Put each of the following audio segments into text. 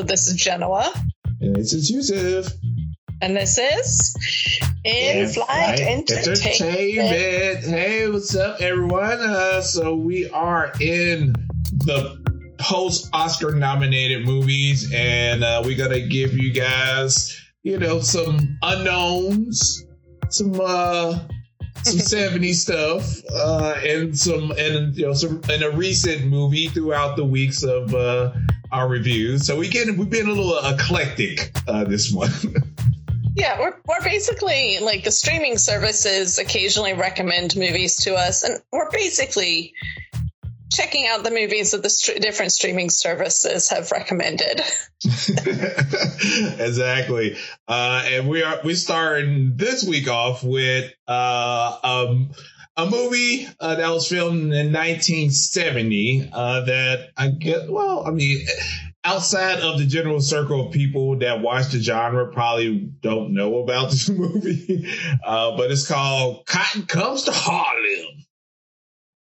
Hello, this is Genoa. And this is Yusuf. And this is In Flight Entertainment. Entertainment. Hey, what's up, everyone? Uh, so we are in the post Oscar nominated movies, and uh, we're gonna give you guys, you know, some unknowns, some uh some 70s stuff, uh, and some and you know some and a recent movie throughout the weeks of uh our reviews. So we get we've been a little eclectic uh this one. Yeah, we're, we're basically like the streaming services occasionally recommend movies to us, and we're basically checking out the movies that the st- different streaming services have recommended. exactly. Uh, and we are we starting this week off with uh, um, a movie uh, that was filmed in 1970 uh, that I get. Well, I mean, outside of the general circle of people that watch the genre, probably don't know about this movie. Uh, but it's called Cotton Comes to Harlem.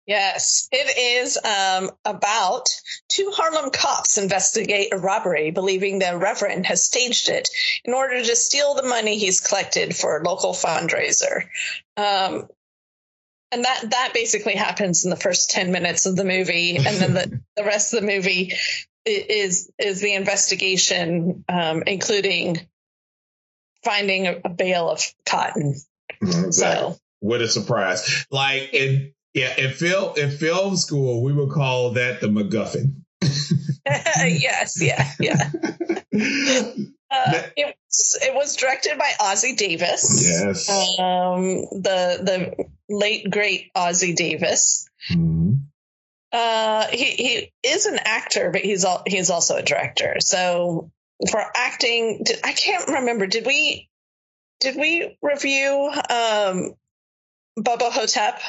Yes, it is um, about two Harlem cops investigate a robbery, believing the Reverend has staged it in order to steal the money he's collected for a local fundraiser. Um, and that that basically happens in the first ten minutes of the movie, and then the, the rest of the movie is is the investigation, um, including finding a, a bale of cotton. So What a surprise! Like in yeah, in film in film school, we would call that the MacGuffin. yes, yeah, yeah. Uh, it, was, it was directed by Ossie Davis. Yes. Um, the the late great Ossie Davis. Mhm. Uh, he he is an actor, but he's al- he's also a director. So for acting, did, I can't remember. Did we did we review um, Bubba Ho-Tep?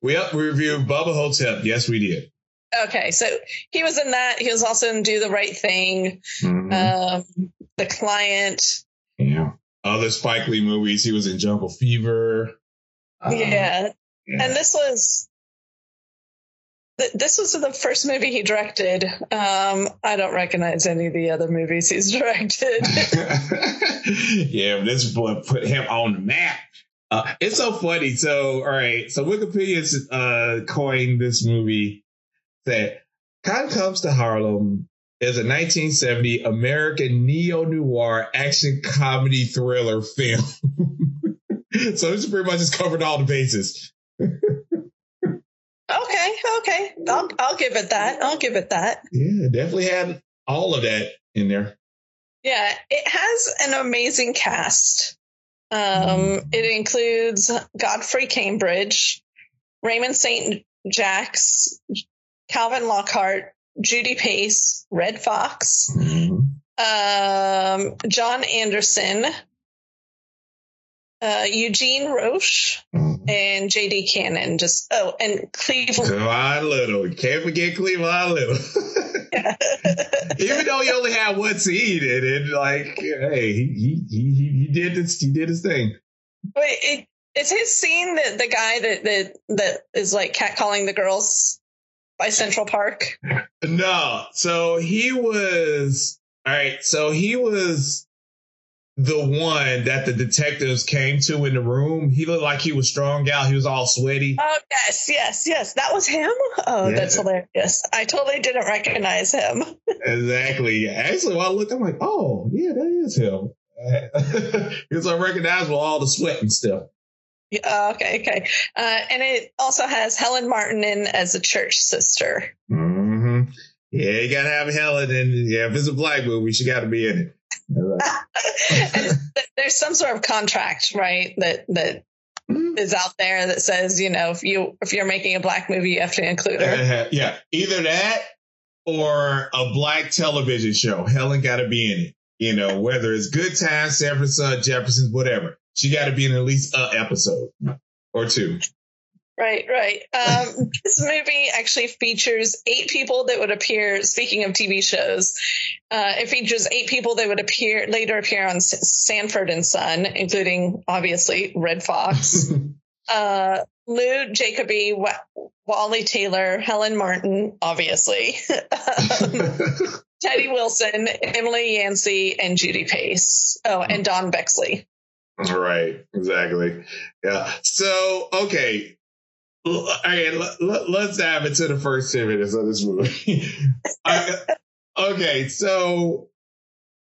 We up we reviewed Bubba Ho-Tep. Yes, we did. Okay, so he was in that. He was also in Do the Right Thing. Mhm. Um, the Client. yeah. Other Spike Lee movies. He was in Jungle Fever. Um, yeah, yeah. and this was this was the first movie he directed. Um, I don't recognize any of the other movies he's directed. yeah, but this boy put him on the map. Uh, it's so funny. So, all right. So Wikipedia's uh, coined this movie that Cotton Comes to Harlem is a 1970 American neo-noir action comedy thriller film. so this pretty much has covered all the bases. okay, okay, I'll I'll give it that. I'll give it that. Yeah, definitely had all of that in there. Yeah, it has an amazing cast. Um, it includes Godfrey Cambridge, Raymond St. Jacques, Calvin Lockhart, Judy Pace, Redd Foxx, Mhm. um, John Anderson, uh, Eugene Roche, Mhm. and J.D. Cannon. Just oh, and Cleveland. Cleavon Little. Can't forget Cleavon Little. Even though he only had one scene in it, like, hey, he he he, he did this, he did his thing. Wait, it, is his scene that the guy that that that is like catcalling the girls by Central Park? No, so he was all right. So he was the one that the detectives came to in the room. He looked like he was strung out. He was all sweaty. Oh yes, yes, yes. That was him. Oh, Yeah. that's hilarious. I totally didn't recognize him. Exactly. Actually, when I looked, I'm like, oh yeah, that is him. he was unrecognizable, all the sweat and stuff. Yeah, okay, okay. Uh, and it also has Helen Martin in as a church sister. Mm-hmm. Yeah, you gotta have Helen, and yeah, if it's a black movie, she got to be in it. there's some sort of contract, right? That that Mhm. is out there that says, you know, if you if you're making a black movie, you have to include her. Uh, yeah, either that or a black television show. Helen got to be in it. You know, whether it's Good Times, Son, Jefferson's, whatever. She got to be in at least a episode or two. Right, right. Um, this movie actually features eight people that would appear. Speaking of TV shows, uh, it features eight people that would appear later appear on S- Sanford and Son, including obviously Redd Foxx, uh, Lou Jacobi, Wa- Wally Taylor, Helen Martin, obviously, Teddy Wilson, Emily Yancy, and Judy Pace. Oh, and Don Bexley. Right, exactly. Yeah. So, okay. Okay, let, us dive into the first 10 minutes of this movie. okay, so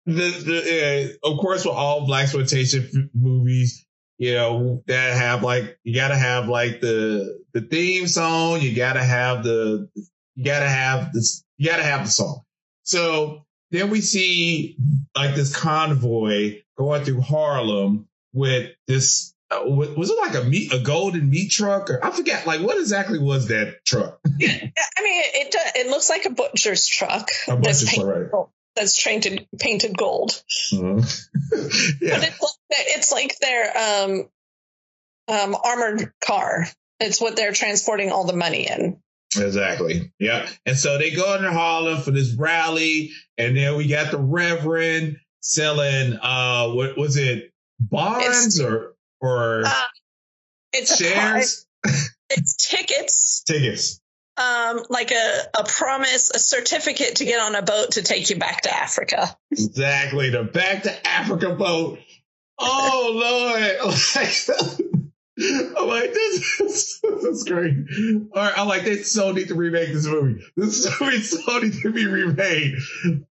the the uh, of course with all black exploitation movies, you know that have like you got to have like the the theme song, you got to have the you got to have this you got to have the song. So then we see like this convoy going through Harlem with this. Uh, was it like a meat, a golden meat truck, or I forget? Like, what exactly was that truck? I mean, it it looks like a butcher's truck. A butcher's truck, right? That's painted painted gold. Mm-hmm. yeah. But it's like, it's like their um, um, armored car. It's what they're transporting all the money in. Exactly. Yeah. And so they go into Harlem for this rally, and then we got the Reverend selling uh what was it bonds it's, or or uh, it's shares? it's tickets. tickets. Um, like a, a promise, a certificate to get on a boat to take you back to Africa. Exactly, the back to Africa boat. Oh Lord. I'm like, this is, this is great. All right, I'm like, they so need to remake this movie. This movie so need to be remade.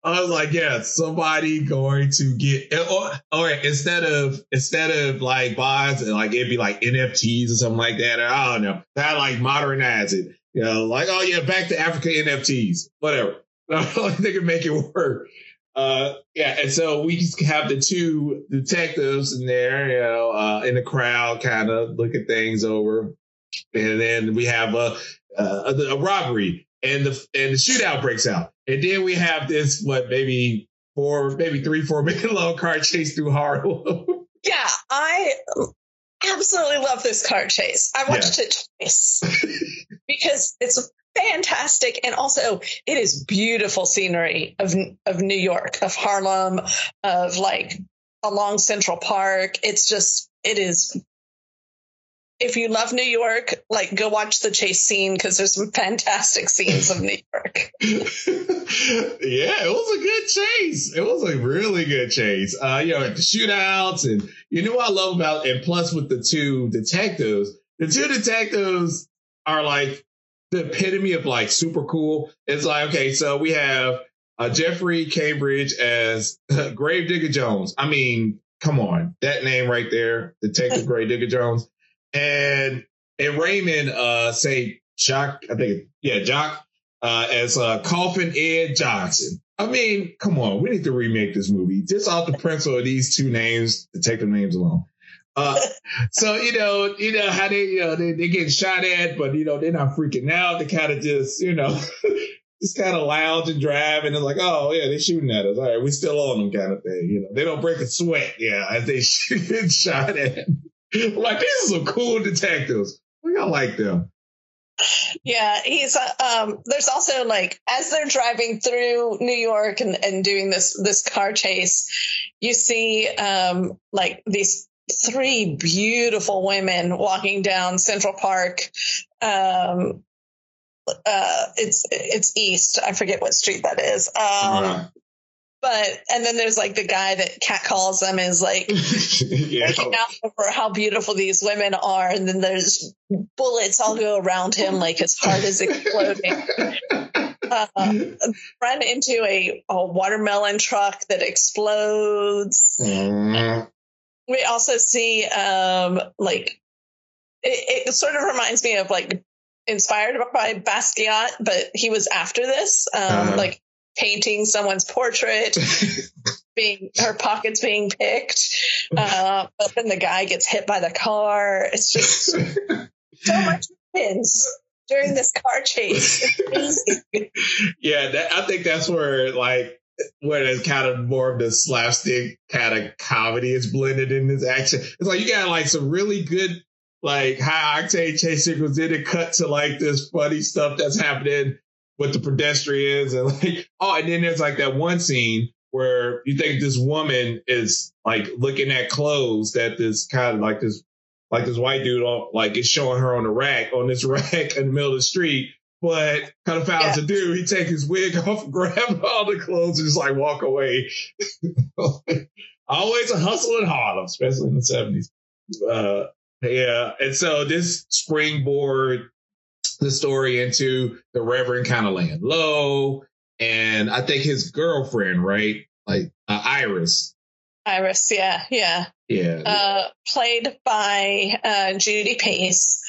I was like, yeah, somebody going to get. Or, all right, instead of instead of like bonds and like it'd be like NFTs or something like that. Or, I don't know. That like modernize it. You know, like oh yeah, back to Africa NFTs, whatever. they can make it work. Uh, yeah, and so we just have the two detectives in there, you know, uh, in the crowd, kind of looking things over, and then we have a, a, a robbery, and the and the shootout breaks out, and then we have this what maybe four, maybe three, four minute long car chase through Harlem. yeah, I absolutely love this car chase. I watched yeah. it twice because it's fantastic. And also, it is beautiful scenery of of New York, of Harlem, of like along Central Park. It's just, it is. If you love New York, like go watch the chase scene because there's some fantastic scenes of New York. yeah, it was a good chase. It was a really good chase. Uh, you know, the shootouts and you know what I love about and plus with the two detectives, the two detectives are like the epitome of like super cool. It's like, okay, so we have uh, Jeffrey Cambridge as Gravedigger Jones. I mean, come on, that name right there, Detective Gravedigger Jones, and and Raymond, uh, say Jock, I think, yeah, Jock, uh, as uh, Coffin Ed Johnson. I mean, come on, we need to remake this movie just off the principle of these two names, detective names alone. Uh, so you know, you know how they, you know, they they get shot at, but you know they're not freaking out. They kind of just, you know, just kind of lounge and drive, and they're like, oh yeah, they're shooting at us. All right, we still on them, kind of thing. You know, they don't break a sweat, yeah, as they get shot at. Like these are some cool detectives. We got like them. Yeah, he's uh, um there's also like as they're driving through New York and, and doing this this car chase, you see um like these three beautiful women walking down Central Park. Um, uh, it's it's east. I forget what street that is. Um. But and then there's like the guy that cat calls them is like yeah. looking out over how beautiful these women are, and then there's bullets all go around him like his heart is exploding. uh, run into a, a watermelon truck that explodes. Mm we also see um like it, it, sort of reminds me of like inspired by Basquiat, but he was after this, um, uh-huh. like painting someone's portrait, being her pockets being picked, uh, but then the guy gets hit by the car. It's just so much pins during this car chase. yeah, that, I think that's where like where it's kind of more of the slapstick kind of comedy is blended in this action. It's like you got like some really good, like high octane chase sequence, then it cut to like this funny stuff that's happening with the pedestrians and like, oh, and then there's like that one scene where you think this woman is like looking at clothes that this kind of like this, like this white dude, like is showing her on the rack, on this rack in the middle of the street but kind of found yeah. to do. He take his wig off, grab all the clothes, and just like walk away. Always a hustle in Harlem, especially in the seventies. Uh, yeah, and so this springboard the story into the Reverend kind of laying low, and I think his girlfriend, right, like uh, Iris. Iris, yeah, yeah, yeah, uh, played by uh, Judy Pace.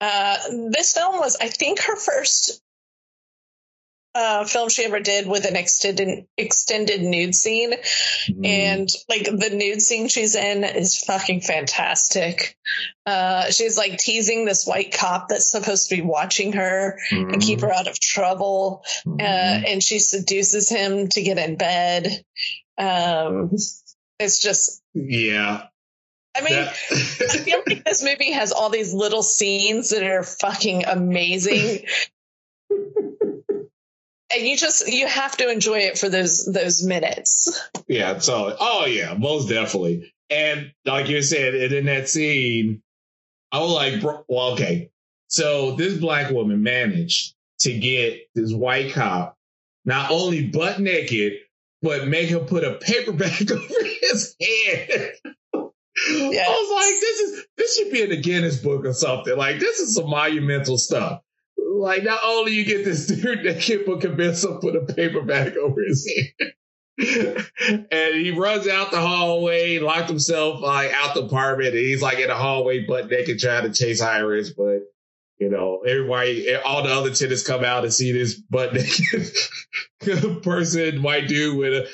Uh, this film was, I think, her first uh, film she ever did with an extended extended nude scene, mm. and like the nude scene she's in is fucking fantastic. Uh, she's like teasing this white cop that's supposed to be watching her mm. and keep her out of trouble, mm. uh, and she seduces him to get in bed. Um, it's just yeah. I mean, I feel like this movie has all these little scenes that are fucking amazing and you just you have to enjoy it for those those minutes. Yeah, so oh yeah, most definitely. And like you said, and in that scene, I was like, well, okay. So this black woman managed to get this white cop not only butt naked, but make him put a paper bag over his head. Yes. I was like, this is this should be in the Guinness book or something. Like this is some monumental stuff like not only you get this dude that can convince him put a paper bag over his head. and he runs out the hallway, locked himself like out the apartment, and he's like in the hallway, butt naked, trying to chase Iris. But you know, everybody, all the other tenants come out and see this butt naked person, white dude with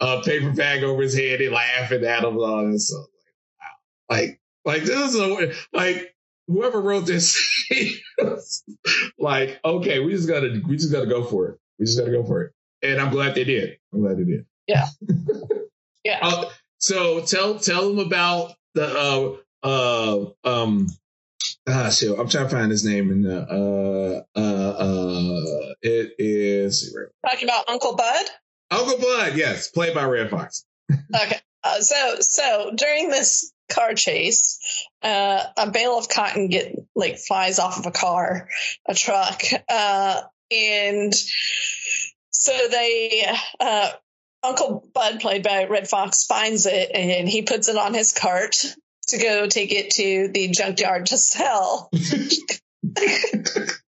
a, a, paper bag over his head, and laughing at him. And so, like, like this is a, like whoever wrote this, like, okay, we just gotta, we just gotta go for it. We just gotta go for it. And I'm glad they did. I'm glad they did. Yeah. yeah. Uh, so tell, tell them about the, uh, uh, um, ah, shit, I'm trying to find his name and uh, uh, uh, it is talking about Uncle Bud. Uncle Bud, yes, played by Redd Foxx. okay. Uh, so, so during this car chase, uh, a bale of cotton get like flies off of a car, a truck, uh, and so they, uh, Uncle Bud, played by Redd Foxx, finds it and he puts it on his cart to go take it to the junkyard to sell.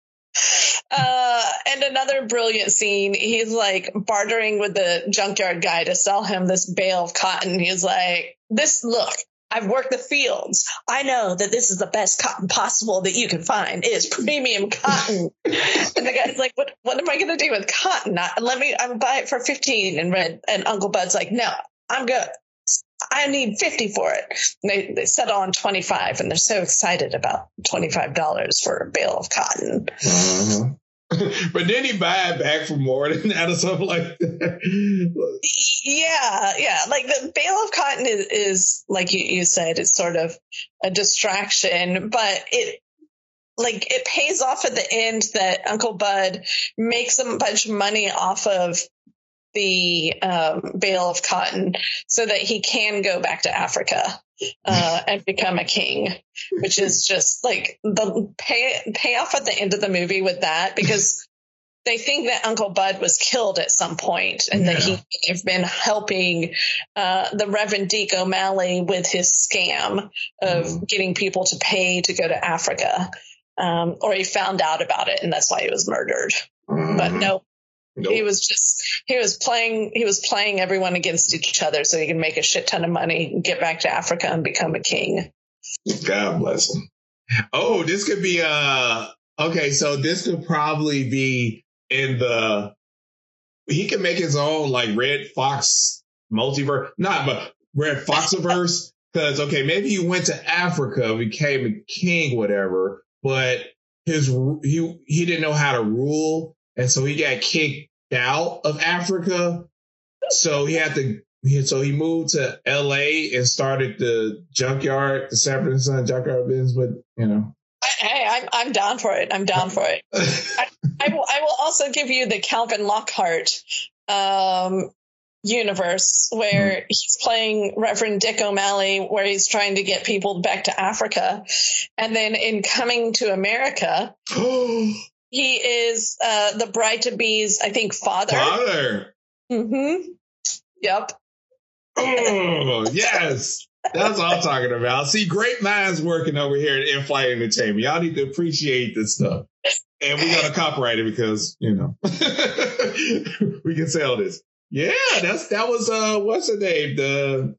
Uh, and another brilliant scene, he's like bartering with the junkyard guy to sell him this bale of cotton. He's like, this, look, I've worked the fields. I know that this is the best cotton possible that you can find is premium cotton. and the guy's like, what, what am I going to do with cotton? I, let me, I'm buy it for 15 and red. And Uncle Bud's like, no, I'm good. I need 50 for it. And they, they settle on 25 and they're so excited about $25 for a bale of cotton. Uh-huh. but then he buy it back for more than that or something like that. Yeah, yeah. Like the bale of cotton is, is like you, you said, it's sort of a distraction, but it like it pays off at the end that Uncle Bud makes a bunch of money off of the um, bale of cotton so that he can go back to Africa uh, and become a king, which is just like the pay payoff at the end of the movie with that because they think that Uncle Bud was killed at some point and yeah. that he has been helping uh, the Reverend Deke O'Malley with his scam of mm. getting people to pay to go to Africa. Um, or he found out about it and that's why he was murdered. Mm. But no, Nope. He was just he was playing he was playing everyone against each other so he can make a shit ton of money, get back to Africa and become a king. God bless him. Oh, this could be uh okay, so this could probably be in the he could make his own like Redd Foxx multiverse. Not but Redd Foxiverse. Because okay, maybe he went to Africa, became a king, whatever, but his he he didn't know how to rule, and so he got kicked out of Africa. So he had to, so he moved to LA and started the junkyard, the Sanford Son junkyard business. But, you know. Hey, I'm, I'm down for it. I'm down for it. I, I, will, I will also give you the Calvin Lockhart um, universe where mm. he's playing Reverend Dick O'Malley, where he's trying to get people back to Africa. And then in coming to America, He is uh, the bride to be's, I think, father. Father. Mm-hmm. Yep. Oh, yes. That's what I'm talking about. See, great minds working over here at In-Flight Entertainment. Y'all need to appreciate this stuff. And we got to copyright it because, you know, we can sell this. Yeah, that's that was uh what's her name? The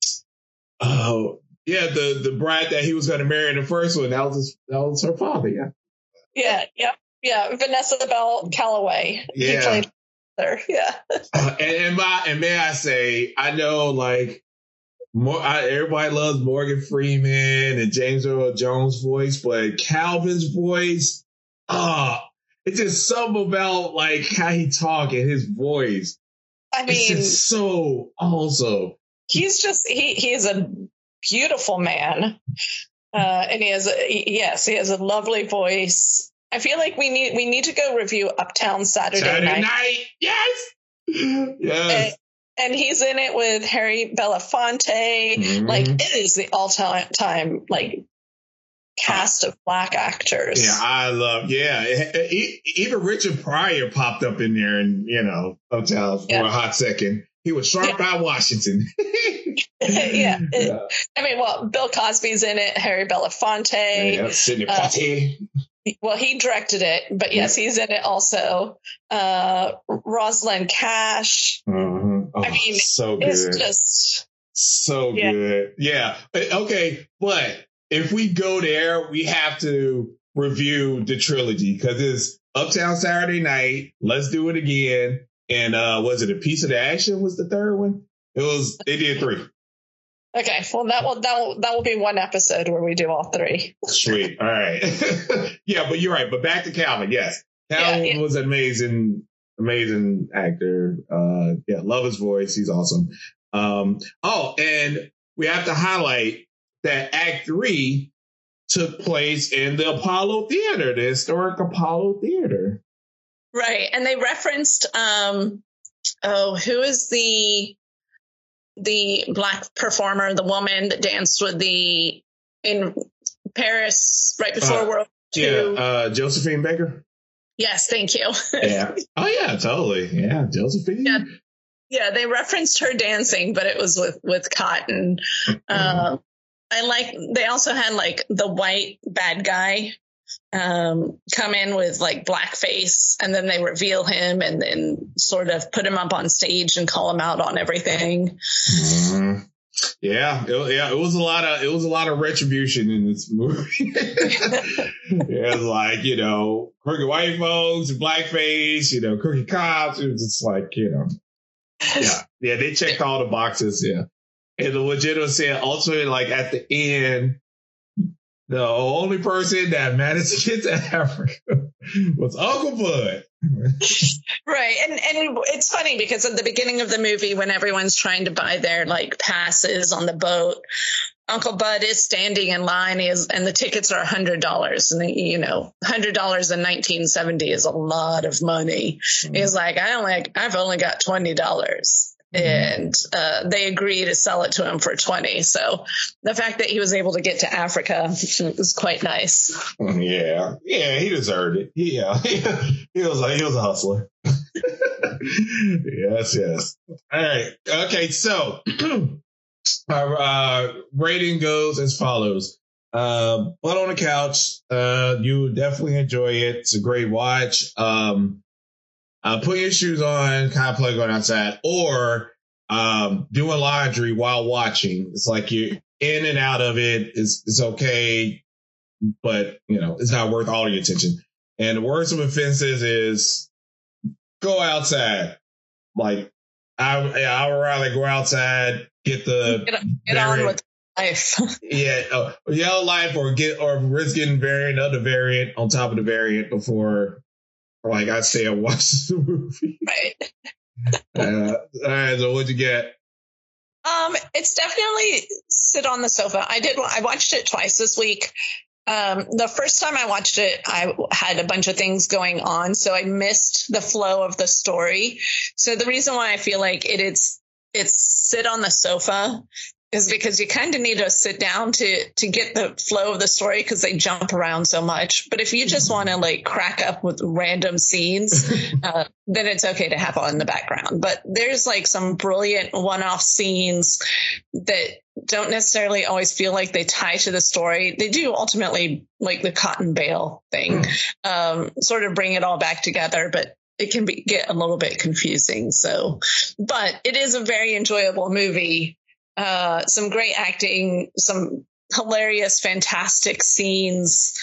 oh yeah, the the bride that he was gonna marry in the first one, that was his, that was her father, yeah. Yeah, yeah, yeah. Vanessa Bell Calloway. Yeah. He played her. Yeah. Uh, and, and my and may I say, I know like more I, everybody loves Morgan Freeman and James Earl Jones' voice, but Calvin's voice, ah, it's just something about like how he talk and his voice. I It's mean, just so awesome. he's just he he is a beautiful man. Uh, and he has a yes, he has a lovely voice. I feel like we need we need to go review Uptown Saturday, Saturday night. night, yes, yes. And he's in it with Harry Belafonte. Mhm. Like it is the all time like cast of black actors. Yeah, I love. Yeah, even Richard Pryor popped up in there, and you know, Uptown for Yeah. a hot second. He was sharp Yeah. by Washington. Yeah. I mean, well, Bill Cosby's in it, Harry Belafonte. yeah, Sidney Uh, Poitier. Well, he directed it, but yes, he's in it also. Uh, Rosalind Cash. Mhm. Oh, I mean, so It's good, just so yeah. good. Yeah. Okay, but if we go there, we have to review the trilogy because it's Uptown Saturday Night. Let's do it again. And uh was it a piece of the action? Was the third one? It was. They did three. Okay. Well, that will that will that will be one episode where we do all three. Sweet. All right. yeah, but you're right. But back to Calvin. Yes. Calvin Yeah, yeah. was an amazing, amazing actor. Uh, yeah, love his voice. He's awesome. Um, oh, and we have to highlight that Act Three took place in the Apollo Theater, the historic Apollo Theater. Right, and they referenced um, oh, who is the the black performer, the woman that danced with the in Paris right before Uh, World War Yeah, II. uh, Josephine Baker. yes, thank you. Yeah. oh yeah, totally. Yeah, Josephine. Yeah. Yeah, they referenced her dancing, but it was with with cotton. Um, I like. They also had like the white bad guy um, come in with like blackface, and then they reveal him, and then sort of put him up on stage and call him out on everything. Mhm. Yeah, it, yeah, it was a lot of it was a lot of retribution in this movie. it was like you know, crooked white folks, blackface, you know, crooked cops. It was just like you know, yeah, yeah, they checked all the boxes. Yeah, and the legitimate said ultimately, like at the end, the only person that managed to get to Africa was Uncle Bud. Right. And and it's funny because at the beginning of the movie when everyone's trying to buy their like passes on the boat, Uncle Bud is standing in line he is, and the tickets are $100 and you know, $100 in 1970 is a lot of money. Mm-hmm. He's like, I only I've only got $20. And uh, they agree to sell it to him for 20. So the fact that he was able to get to Africa was quite nice. Yeah, yeah, he deserved it. Yeah, he was like he was a hustler. yes, yes. All right. Okay, so our uh, rating goes as follows. Uh, but on the couch, uh, you would definitely enjoy it. It's a great watch. Um, uh, put your shoes on, kind of play going outside, or um, doing laundry while watching. It's like you're in and out of it. It's it's okay but you know it's not worth all your attention. And the worst of offenses is go outside. Like I, I would rather go outside, get the Get, get on with life. yeah, uh, yellow life or get or risk getting variant of the variant on top of the variant before like I stay and watch the movie. right. Uh, all right, so what'd you get? Um, it's definitely sit on the sofa. I did. I watched it twice this week. Um, the first time I watched it, I had a bunch of things going on, so I missed the flow of the story. So the reason why I feel like it is it's sit on the sofa is because you kind of need to sit down to to get the flow of the story because they jump around so much. But if you just want to like crack up with random scenes, uh, then it's okay to have on in the background. But there's like some brilliant one-off scenes that don't necessarily always feel like they tie to the story. They do ultimately, like the cotton bale thing, um, sort of bring it all back together, but it can be, get a little bit confusing. So, but it is a very enjoyable movie uh, some great acting, some hilarious, fantastic scenes.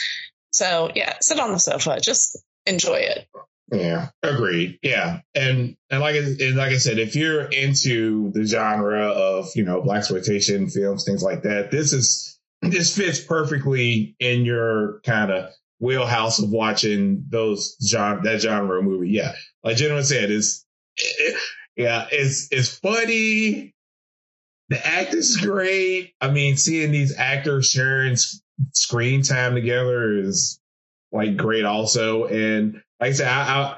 So yeah, sit on the sofa, just enjoy it. Yeah, agreed. Yeah, and and like and like I said, if you're into the genre of you know black exploitation films, things like that, this is this fits perfectly in your kind of wheelhouse of watching those genre that genre movie. Yeah, like Jenna said, is yeah, it's it's funny the acting's great. I mean, seeing these actors sharing screen time together is like great also. And like I said, I,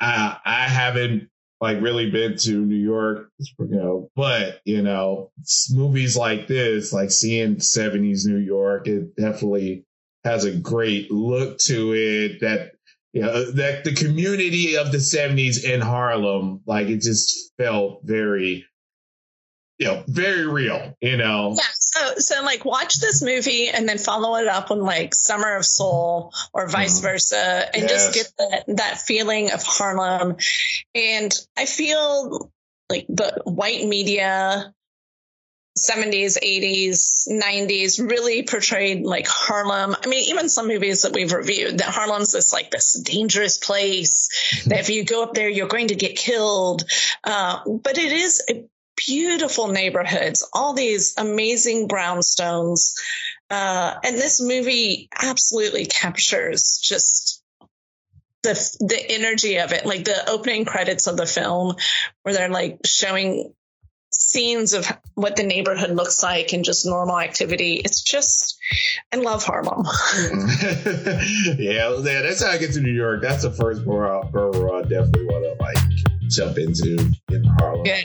I, I haven't like really been to New York, you know, but you know, movies like this, like seeing 70s New York, it definitely has a great look to it that you know, that the community of the 70s in Harlem, like it just felt very you know, very real, you know. Yeah. So, so like watch this movie and then follow it up on like Summer of Soul or vice mm. versa and yes. just get that, that feeling of Harlem. And I feel like the white media 70s, 80s, 90s really portrayed like Harlem. I mean, even some movies that we've reviewed that Harlem's this like this dangerous place mm-hmm. that if you go up there, you're going to get killed. Uh, but it is a beautiful neighborhoods, all these amazing brownstones. Uh, and this movie absolutely captures just the the energy of it, like the opening credits of the film, where they're like showing scenes of what the neighborhood looks like and just normal activity. It's just, I love Harlem. yeah, yeah, that's how I get to New York. That's the first borough, borough I definitely want to like jump into in Harlem. Yeah.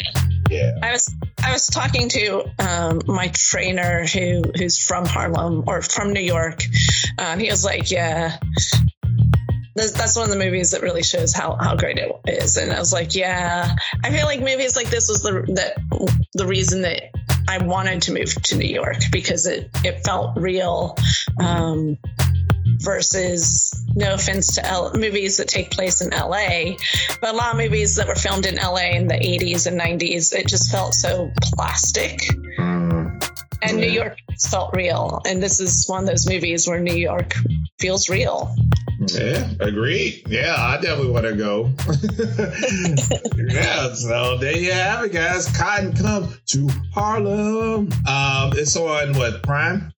I was I was talking to um, my trainer who who's from Harlem or from New York. Um, he was like, "Yeah, that's one of the movies that really shows how, how great it is. And I was like, yeah, I feel like movies like this was the, the, the reason that I wanted to move to New York because it, it felt real. Um, versus no offense to L- movies that take place in LA, but a lot of movies that were filmed in LA in the 80s and 90s, it just felt so plastic. Mm, and yeah. New York felt real. And this is one of those movies where New York feels real. Yeah, agreed. Yeah, I definitely want to go. yeah, so there you have it, guys. Cotton come to Harlem. Um, it's on what Prime?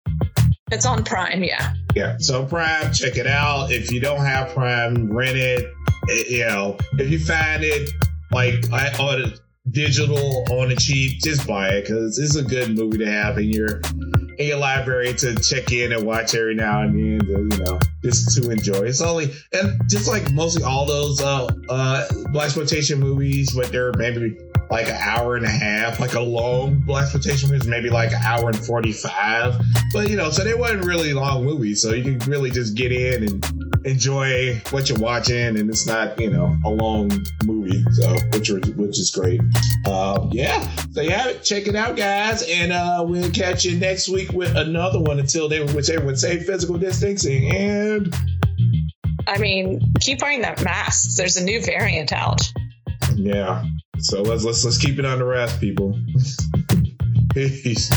It's on Prime, yeah. Yeah, so Prime, check it out. If you don't have Prime, rent it. it you know, if you find it like I on digital on the cheap, just buy it because it's a good movie to have in your in your library to check in and watch every now and then. To, you know, just to enjoy. It's only and just like mostly all those uh uh black exploitation movies, but they're maybe like an hour and a half, like a long black exploitation movie, maybe like an hour and 45. But, you know, so they weren't really long movies. So you can really just get in and enjoy what you're watching. And it's not, you know, a long movie. So, which, which is great. Um, yeah. So, yeah, check it out, guys. And uh, we'll catch you next week with another one until then, which everyone say physical distancing. And. I mean, keep wearing that mask. There's a new variant out. Yeah. So let's let's let's keep it on the wrap, people. Peace.